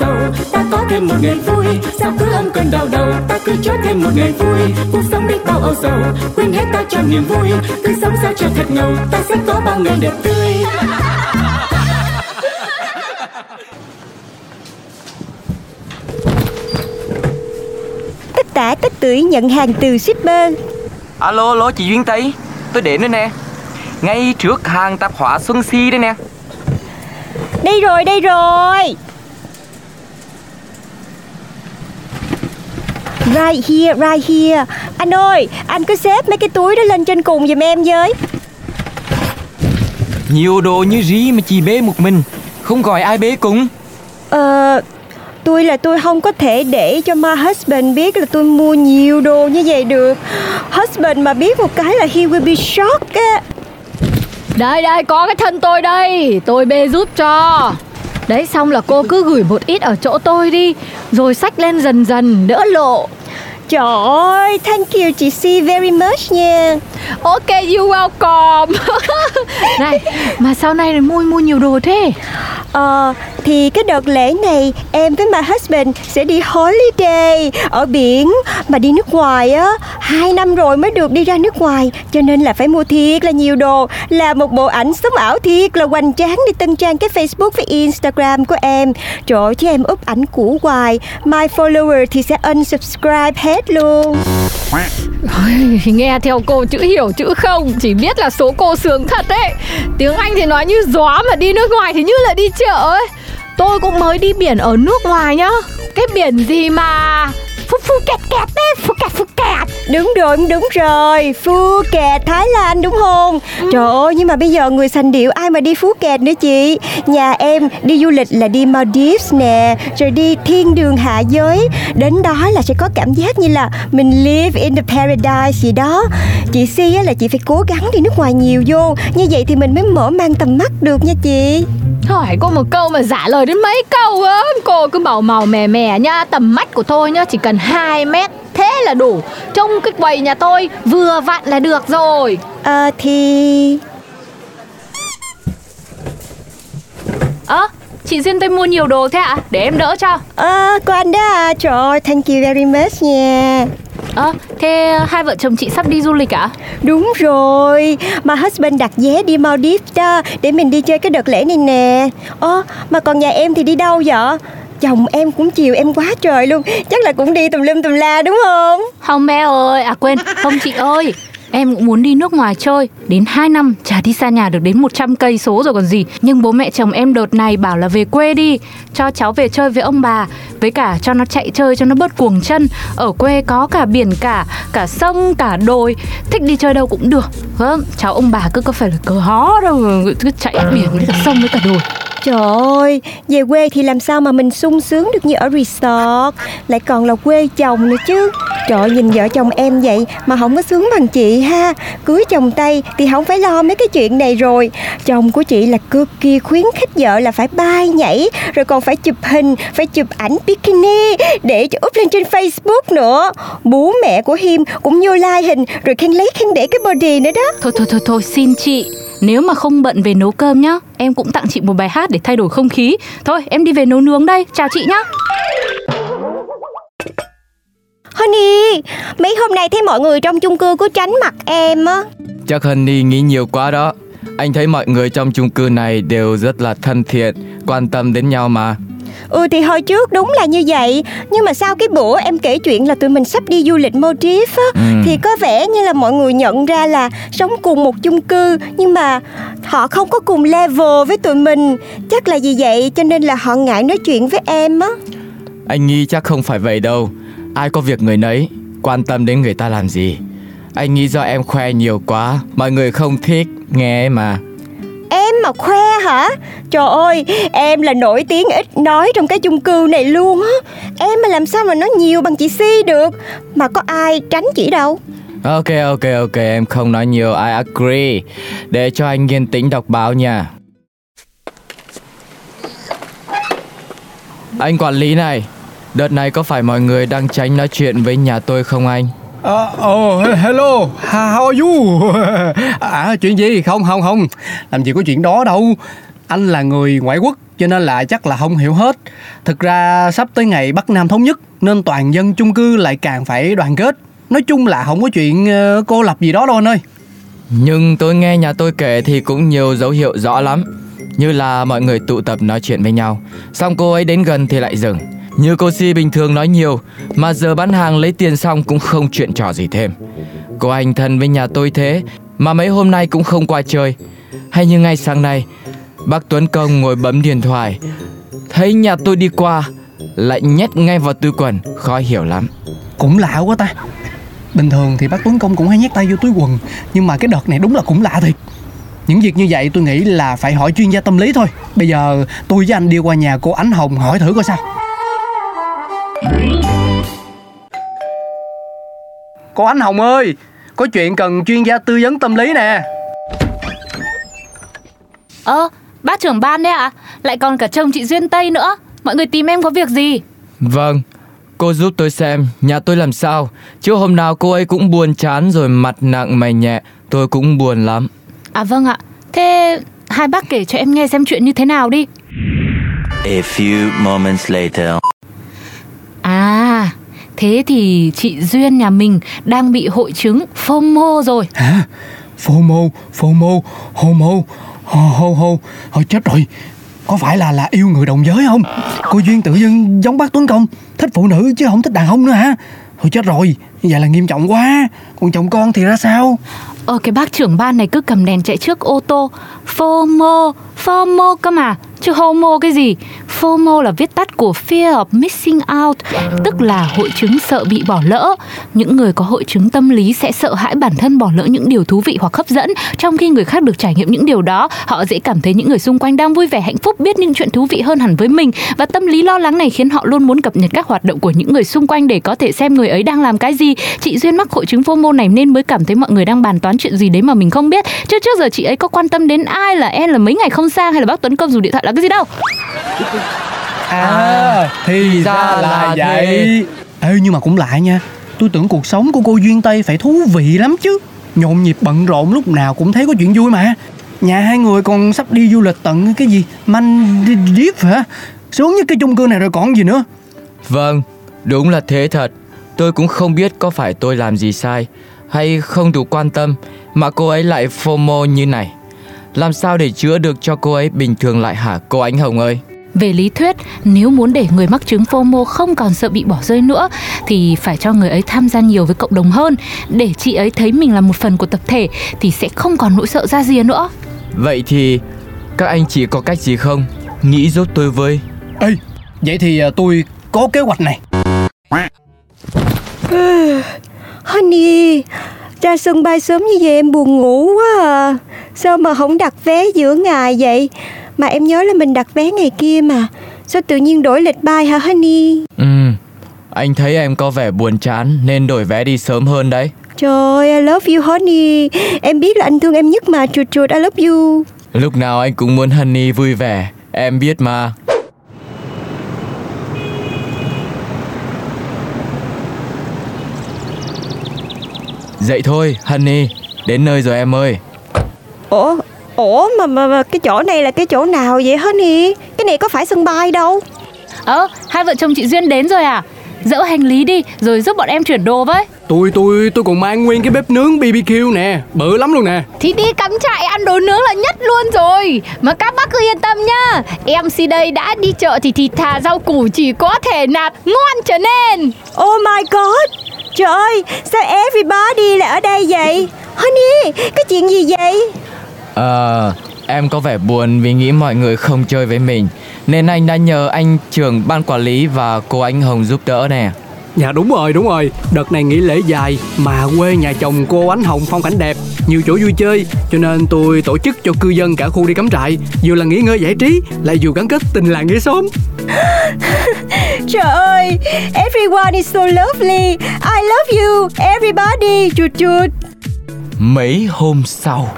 sầu ta có thêm một ngày vui sao cứ âm cơn đau đầu? Ta cứ cho thêm một ngày vui cuộc sống đi bao âu sầu. Quên hết ta cho niềm vui cứ sống sao cho thật ngầu. Ta sẽ có bao ngày đẹp tươi. Tất tả tất tưởi nhận hàng từ shipper. Alo, alo chị Duyên Tây. Tôi đến rồi nè. Ngay trước hàng tạp hóa Xuân Si đây nè. Đây rồi đây rồi Right here, right here. Anh ơi, anh cứ xếp mấy cái túi đó lên trên cùng giùm em với. Nhiều đồ như rí mà chị bế một mình. Không gọi ai bế cùng Ờ, tôi là tôi không có thể để cho my husband biết là tôi mua nhiều đồ như vậy được. Husband mà biết một cái là he will be shocked á. Đây đây có cái thân tôi đây. Tôi bê giúp cho. Đấy xong là cô cứ gửi một ít ở chỗ tôi đi Rồi xách lên dần dần đỡ lộ Trời ơi, thank you chị C very much nha. Ok you welcome. Này mà sau này là mua mua nhiều đồ thế? Ờ, thì cái đợt lễ này em với my husband sẽ đi holiday ở biển Mà đi nước ngoài á, hai năm rồi mới được đi ra nước ngoài Cho nên là phải mua thiệt là nhiều đồ. Là một bộ ảnh sống ảo thiệt là hoành tráng đi tân trang cái Facebook với Instagram của em. Trời ơi, chứ em up ảnh cũ hoài. My follower thì sẽ unsubscribe hết luôn Ôi, Nghe theo cô chữ hiểu chữ không Chỉ biết là số cô sướng thật đấy. Tiếng Anh thì nói như gió mà đi nước ngoài thì như là đi chợ ấy. Tôi cũng mới đi biển ở nước ngoài nhá. Cái biển gì mà Phu phu kẹt kẹt đấy Phu kẹt phu kẹt. Đúng rồi, đúng rồi. Phuket, Thái Lan đúng không? Trời ơi, nhưng mà bây giờ người sành điệu ai mà đi Phuket nữa chị? Nhà em đi du lịch là đi Maldives nè Rồi đi thiên đường hạ giới. Đến đó là sẽ có cảm giác như là Mình live in the paradise gì đó. Chị Si á là chị phải cố gắng đi nước ngoài nhiều vô. Như vậy thì mình mới mở mang tầm mắt được nha chị Hỏi cô một câu mà giả lời đến mấy câu á. Cô cứ bảo màu mè mè nhá Tầm mắt của tôi nhá chỉ cần 2 mét. Thế là đủ. Trong cái quầy nhà tôi vừa vặn là được rồi. Ờ thì... Ơ chị Duyên tôi mua nhiều đồ thế ạ? Để em đỡ cho. Ờ, cô anh đó à Trời ơi, thank you very much nha Ơ thế hai vợ chồng chị sắp đi du lịch ạ Đúng rồi, mà husband đặt vé đi Maldives đó Để mình đi chơi cái đợt lễ này nè Ơ, mà còn nhà em thì đi đâu vậy? Chồng em cũng chiều em quá trời luôn Chắc là cũng đi tùm lum tùm la đúng không? Không bé ơi À quên Không chị ơi Em cũng muốn đi nước ngoài chơi. Đến 2 năm chả đi xa nhà được đến 100 cây số rồi còn gì. Nhưng bố mẹ chồng em đợt này bảo là về quê đi Cho cháu về chơi với ông bà. Với cả cho nó chạy chơi cho nó bớt cuồng chân. Ở quê có cả biển cả Cả sông cả đồi. Thích đi chơi đâu cũng được. Vâng cháu ông bà cứ có phải là cờ hó đâu Cứ chạy biển với cả sông với cả đồi. Trời ơi, về quê thì làm sao mà mình sung sướng được như ở resort? Lại còn là quê chồng nữa chứ. Trời ơi, nhìn vợ chồng em vậy mà không có sướng bằng chị ha. Cưới chồng Tây thì không phải lo mấy cái chuyện này rồi. Chồng của chị là cực kỳ khuyến khích vợ là phải bay nhảy Rồi còn phải chụp hình, phải chụp ảnh bikini Để cho up lên trên Facebook nữa. Bố mẹ của Hiêm cũng vô like hình Rồi khen lấy khen để cái body nữa đó. Thôi thôi thôi thôi xin chị. Nếu mà không bận về nấu cơm nhá Em cũng tặng chị một bài hát để thay đổi không khí. Thôi em đi về nấu nướng đây. Chào chị nhá. Honey, mấy hôm nay thấy mọi người trong chung cư cứ tránh mặt em á. Chắc Honey nghĩ nhiều quá đó. Anh thấy mọi người trong chung cư này đều rất là thân thiện Quan tâm đến nhau mà. Ừ thì hồi trước đúng là như vậy. Nhưng mà sau cái bữa em kể chuyện là tụi mình sắp đi du lịch Maldives á Ừ. Thì có vẻ như là mọi người nhận ra là sống cùng một chung cư Nhưng mà họ không có cùng level với tụi mình. Chắc là vì vậy cho nên là họ ngại nói chuyện với em á. Anh nghĩ chắc không phải vậy đâu Ai có việc người nấy Quan tâm đến người ta làm gì? Anh nghĩ do em khoe nhiều quá Mọi người không thích nghe mà. Em mà khoe hả? Trời ơi em là nổi tiếng ít nói trong cái chung cư này luôn á. Em mà làm sao mà nói nhiều bằng chị Si được? Mà có ai tránh chị đâu? Ok ok ok em không nói nhiều I agree. Để cho anh yên tĩnh đọc báo nha. Anh quản lý này Đợt này có phải mọi người đang tránh nói chuyện với nhà tôi không anh? Uh, oh, hello, how are you? à, chuyện gì? Không, không, không. Làm gì có chuyện đó đâu. Anh là người ngoại quốc cho nên là chắc là không hiểu hết. Thực ra sắp tới ngày Bắc Nam thống nhất nên toàn dân chung cư lại càng phải đoàn kết. Nói chung là không có chuyện uh, cô lập gì đó đâu anh ơi. Nhưng tôi nghe nhà tôi kể thì cũng nhiều dấu hiệu rõ lắm. Như là mọi người tụ tập nói chuyện với nhau, xong cô ấy đến gần thì lại dừng như cô Si bình thường nói nhiều, Mà giờ bán hàng lấy tiền xong cũng không chuyện trò gì thêm. Cô anh thân với nhà tôi thế, Mà mấy hôm nay cũng không qua chơi. Hay như ngay sáng nay, Bác Tuấn Công ngồi bấm điện thoại. Thấy nhà tôi đi qua, Lại nhét ngay vào túi quần, Khó hiểu lắm. Cũng lạ quá ta. Bình thường thì bác Tuấn Công cũng hay nhét tay vô túi quần, Nhưng mà cái đợt này đúng là cũng lạ thiệt. Những việc như vậy tôi nghĩ là phải hỏi chuyên gia tâm lý thôi. Bây giờ tôi với anh đi qua nhà cô Ánh Hồng hỏi thử coi sao. Cô Ánh Hồng ơi Có chuyện cần chuyên gia tư vấn tâm lý nè. Ơ, bác trưởng ban đấy ạ. À? Lại còn cả chồng chị Duyên Tây nữa. Mọi người tìm em có việc gì? Vâng Cô giúp tôi xem nhà tôi làm sao. Chứ hôm nào cô ấy cũng buồn chán rồi mặt nặng mày nhẹ Tôi cũng buồn lắm. À vâng ạ. Thế hai bác kể cho em nghe xem chuyện như thế nào đi. A few moments later Thế thì chị Duyên nhà mình đang bị hội chứng FOMO rồi Hả? FOMO, FOMO, HOMO, ho ho ho, hồi chết rồi Có phải là là yêu người đồng giới không? Cô Duyên tự dưng giống bác Tuấn Công Thích phụ nữ chứ không thích đàn ông nữa hả? Thôi chết rồi, vậy là nghiêm trọng quá Còn chồng con thì ra sao? Ờ cái bác trưởng ban này cứ cầm đèn chạy trước ô tô FOMO, FOMO cơ mà Chứ HOMO cái gì FOMO là viết tắt của Fear of Missing Out, Tức là hội chứng sợ bị bỏ lỡ. Những người có hội chứng tâm lý sẽ sợ hãi bản thân bỏ lỡ những điều thú vị hoặc hấp dẫn. Trong khi người khác được trải nghiệm những điều đó, Họ dễ cảm thấy những người xung quanh đang vui vẻ, hạnh phúc, Biết những chuyện thú vị hơn hẳn với mình. Và tâm lý lo lắng này khiến họ luôn muốn cập nhật các hoạt động của những người xung quanh Để có thể xem người ấy đang làm cái gì. Chị Duyên mắc hội chứng FOMO này nên mới cảm thấy mọi người đang bàn toán chuyện gì đấy mà mình không biết. Chứ trước giờ chị ấy có quan tâm đến ai là em là mấy ngày không sang hay là bác Tuấn Công dùng điện thoại là cái gì đâu? À, thì ra là vậy. Ê nhưng mà cũng lạ nha. Tôi tưởng cuộc sống của cô Duyên Tây phải thú vị lắm chứ. Nhộn nhịp bận rộn lúc nào cũng thấy có chuyện vui mà. Nhà hai người còn sắp đi du lịch tận cái gì? Maldives hả? Sướng nhất cái chung cư này rồi còn gì nữa? Vâng, đúng là thế thật. Tôi cũng không biết có phải tôi làm gì sai Hay không đủ quan tâm Mà cô ấy lại FOMO như này. Làm sao để chữa được cho cô ấy bình thường lại hả cô Ánh Hồng ơi Về lý thuyết, nếu muốn để người mắc chứng FOMO không còn sợ bị bỏ rơi nữa thì phải cho người ấy tham gia nhiều với cộng đồng hơn. Để chị ấy thấy mình là một phần của tập thể thì sẽ không còn nỗi sợ ra gì nữa. Vậy thì các anh chị có cách gì không? Nghĩ giúp tôi với. Ê Vậy thì à, tôi có kế hoạch này. Honey Ra sân bay sớm như vậy em buồn ngủ quá à. Sao mà không đặt vé giữa ngày vậy Mà em nhớ là mình đặt vé ngày kia mà. Sao tự nhiên đổi lịch bay hả Honey? Ừ, anh thấy em có vẻ buồn chán nên đổi vé đi sớm hơn đấy. Trời I love you honey. Em biết là anh thương em nhất mà Chuột chuột I love you. Lúc nào anh cũng muốn Honey vui vẻ Em biết mà. Dậy thôi Honey Đến nơi rồi em ơi. Ủa Ủa mà, mà, mà cái chỗ này là cái chỗ nào vậy honey Cái này có phải sân bay đâu. Ờ, hai vợ chồng chị Duyên đến rồi à? Dỡ hành lý đi rồi giúp bọn em chuyển đồ với. Tôi tôi tôi còn mang nguyên cái bếp nướng BBQ nè Bự lắm luôn nè. Thì đi cắm trại ăn đồ nướng là nhất luôn rồi. Mà các bác cứ yên tâm nhá. Em si đây đã đi chợ thì thịt thà rau củ chỉ có thể nạp ngon trở nên. Oh my god! Trời ơi Sao everybody lại ở đây vậy? Honey Cái chuyện gì vậy Ờ, em có vẻ buồn vì nghĩ mọi người không chơi với mình Nên anh đã nhờ anh trưởng ban quản lý và cô anh Hồng giúp đỡ nè Dạ đúng rồi đúng rồi Đợt này nghỉ lễ dài Mà quê nhà chồng cô Ánh Hồng phong cảnh đẹp nhiều chỗ vui chơi cho nên tôi tổ chức cho cư dân cả khu đi cắm trại vừa là nghỉ ngơi giải trí lại vừa gắn kết tình làng nghĩa xóm Trời ơi, everyone is so lovely. I love you, everybody. Chuột chuột. Mấy hôm sau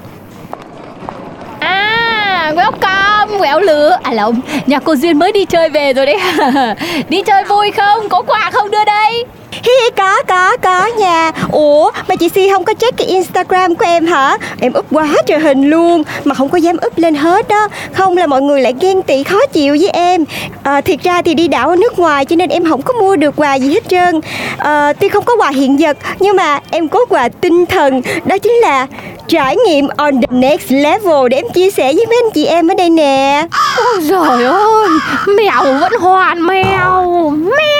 À, welcome, quẹo lửa À lộn, nhà cô Duyên mới đi chơi về rồi đấy Đi chơi vui không? Có quà không đưa đây? Hi, có, có, có nhà Ủa, mà chị Si không có check cái Instagram của em hả? Em úp quá trời hình luôn Mà không có dám úp lên hết đó Không là mọi người lại ghen tị khó chịu với em. À, Thiệt ra thì đi đảo ở nước ngoài Cho nên em không có mua được quà gì hết trơn. À, Tuy không có quà hiện vật Nhưng mà em có quà tinh thần. Đó chính là trải nghiệm on the next level Để em chia sẻ với mấy anh chị em ở đây nè. Ôi trời ơi, mèo vẫn hoàn mèo Mèo.